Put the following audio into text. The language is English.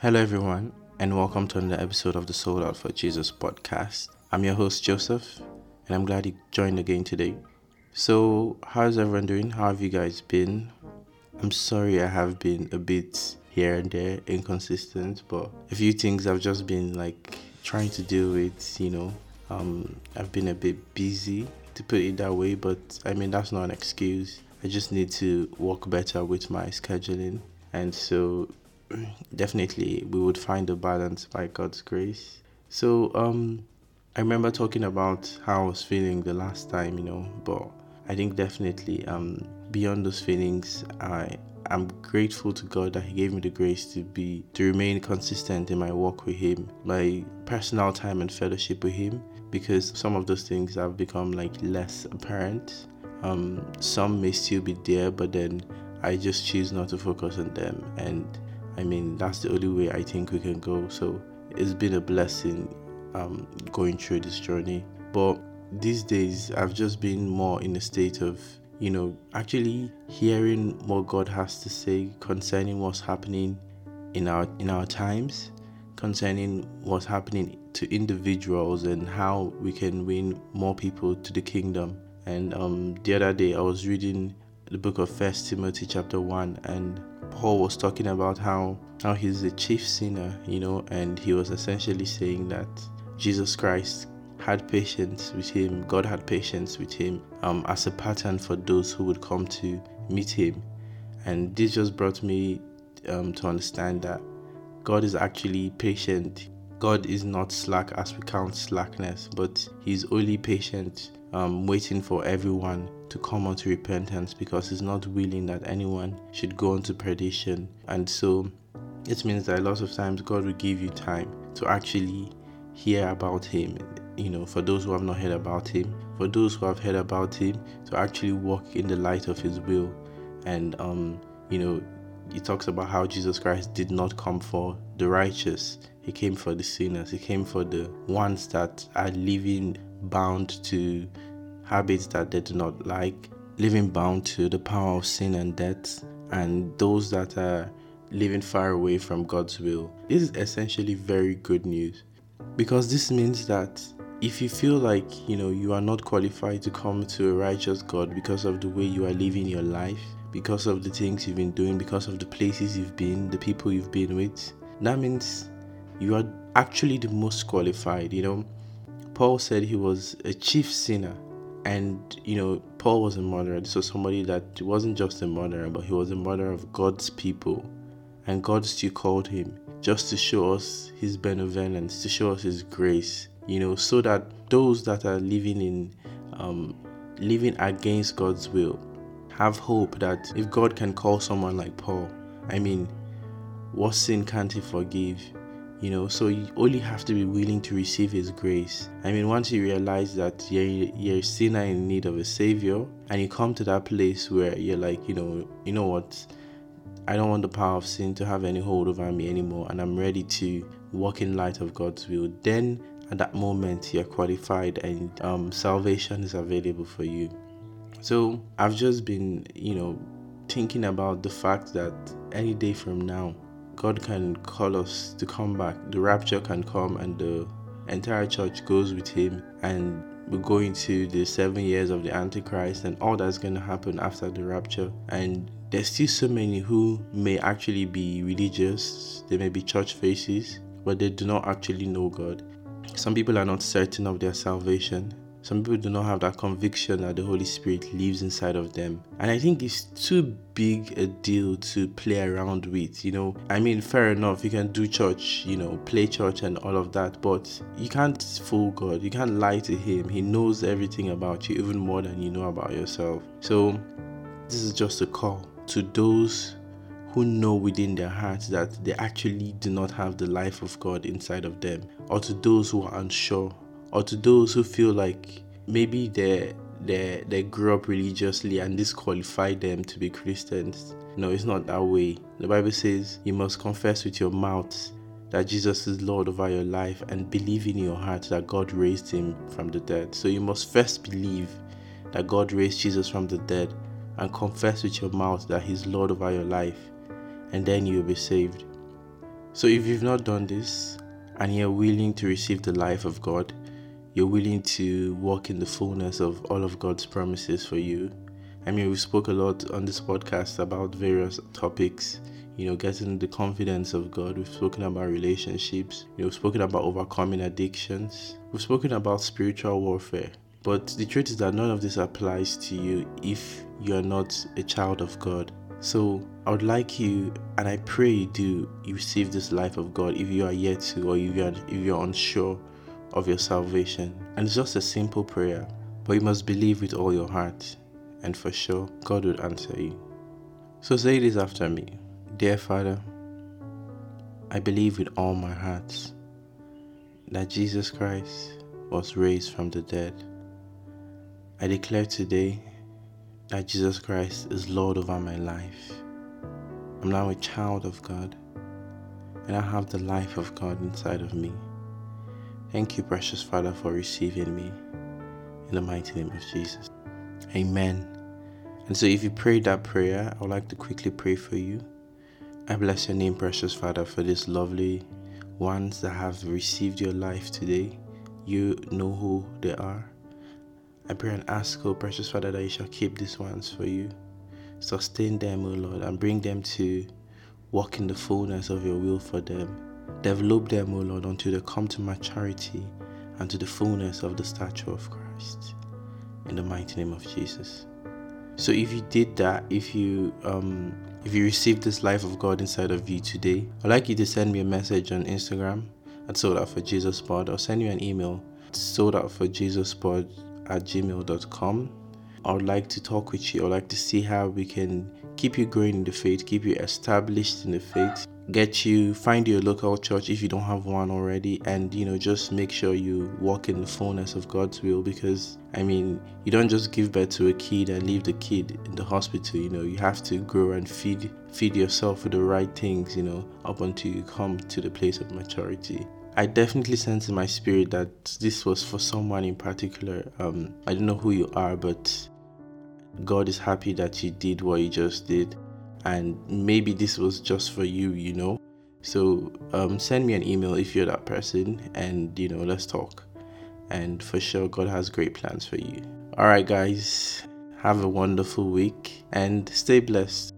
Hello, everyone, and welcome to another episode of the Sold Out for Jesus podcast. I'm your host, Joseph, and I'm glad you joined again today. So, how's everyone doing? How have you guys been? I'm sorry I have been a bit here and there inconsistent, but a few things I've just been like trying to deal with, you know. Um, I've been a bit busy to put it that way, but I mean, that's not an excuse. I just need to work better with my scheduling, and so definitely we would find a balance by God's grace. So, um, I remember talking about how I was feeling the last time, you know, but I think definitely um beyond those feelings, I I'm grateful to God that He gave me the grace to be to remain consistent in my walk with Him, my personal time and fellowship with Him, because some of those things have become like less apparent. Um, some may still be there, but then I just choose not to focus on them, and I mean that's the only way I think we can go. So it's been a blessing um, going through this journey, but these days I've just been more in a state of you know actually hearing what God has to say concerning what's happening in our in our times concerning what's happening to individuals and how we can win more people to the kingdom and um, the other day I was reading the book of First Timothy chapter 1 and Paul was talking about how how he's the chief sinner you know and he was essentially saying that Jesus Christ had patience with him, God had patience with him um, as a pattern for those who would come to meet him. And this just brought me um, to understand that God is actually patient. God is not slack as we count slackness, but He's only patient, um, waiting for everyone to come unto repentance because He's not willing that anyone should go into perdition. And so it means that a lot of times God will give you time to actually hear about Him you know, for those who have not heard about him, for those who have heard about him, to actually walk in the light of his will. And, um, you know, he talks about how Jesus Christ did not come for the righteous, he came for the sinners, he came for the ones that are living bound to habits that they do not like, living bound to the power of sin and death, and those that are living far away from God's will. This is essentially very good news because this means that if you feel like you know you are not qualified to come to a righteous God because of the way you are living your life, because of the things you've been doing, because of the places you've been, the people you've been with, that means you are actually the most qualified. You know, Paul said he was a chief sinner, and you know, Paul was a murderer. This was somebody that wasn't just a murderer, but he was a murderer of God's people, and God still called him just to show us his benevolence, to show us his grace you know, so that those that are living in um, living against God's will have hope that if God can call someone like Paul, I mean, what sin can't he forgive? You know, so you only have to be willing to receive His grace. I mean, once you realize that you're, you're a sinner in need of a Savior, and you come to that place where you're like, you know, you know what, I don't want the power of sin to have any hold over me anymore, and I'm ready to walk in light of God's will, then at that moment you're qualified and um, salvation is available for you. So I've just been, you know, thinking about the fact that any day from now, God can call us to come back. The rapture can come and the entire church goes with Him, and we go into the seven years of the Antichrist and all that's going to happen after the rapture. And there's still so many who may actually be religious, they may be church faces, but they do not actually know God. Some people are not certain of their salvation. Some people do not have that conviction that the Holy Spirit lives inside of them. And I think it's too big a deal to play around with. You know, I mean, fair enough, you can do church, you know, play church and all of that, but you can't fool God. You can't lie to Him. He knows everything about you, even more than you know about yourself. So, this is just a call to those who know within their hearts that they actually do not have the life of God inside of them, or to those who are unsure, or to those who feel like maybe they they they grew up religiously and this qualified them to be Christians. No, it's not that way. The Bible says you must confess with your mouth that Jesus is Lord over your life and believe in your heart that God raised him from the dead. So you must first believe that God raised Jesus from the dead and confess with your mouth that he's Lord over your life and then you'll be saved. So if you've not done this and you're willing to receive the life of God, you're willing to walk in the fullness of all of God's promises for you. I mean, we spoke a lot on this podcast about various topics, you know, getting the confidence of God. We've spoken about relationships, you know, we've spoken about overcoming addictions, we've spoken about spiritual warfare. But the truth is that none of this applies to you if you're not a child of God. So I would like you, and I pray you do, you receive this life of God if you are yet to, or if you are if you're unsure of your salvation. And it's just a simple prayer, but you must believe with all your heart, and for sure, God will answer you. So say this after me Dear Father, I believe with all my heart that Jesus Christ was raised from the dead. I declare today that Jesus Christ is Lord over my life. I'm now a child of God, and I have the life of God inside of me. Thank you, precious Father, for receiving me. In the mighty name of Jesus. Amen. And so, if you prayed that prayer, I would like to quickly pray for you. I bless your name, precious Father, for these lovely ones that have received your life today. You know who they are. I pray and ask, oh precious Father, that you shall keep these ones for you. Sustain them, O Lord, and bring them to walk in the fullness of your will for them. Develop them, O Lord, until they come to maturity and to the fullness of the stature of Christ. In the mighty name of Jesus. So if you did that, if you um if you received this life of God inside of you today, I'd like you to send me a message on Instagram at sold out for Jesus pod or send you an email sold out for Jesus pod at gmail.com. I would like to talk with you. I would like to see how we can keep you growing in the faith, keep you established in the faith, get you find your local church if you don't have one already and you know just make sure you walk in the fullness of God's will because I mean you don't just give birth to a kid and leave the kid in the hospital you know you have to grow and feed feed yourself with the right things you know up until you come to the place of maturity. I definitely sense in my spirit that this was for someone in particular. Um I don't know who you are but God is happy that you did what you just did and maybe this was just for you, you know. So um, send me an email if you're that person, and you know, let's talk. And for sure, God has great plans for you. All right, guys, have a wonderful week and stay blessed.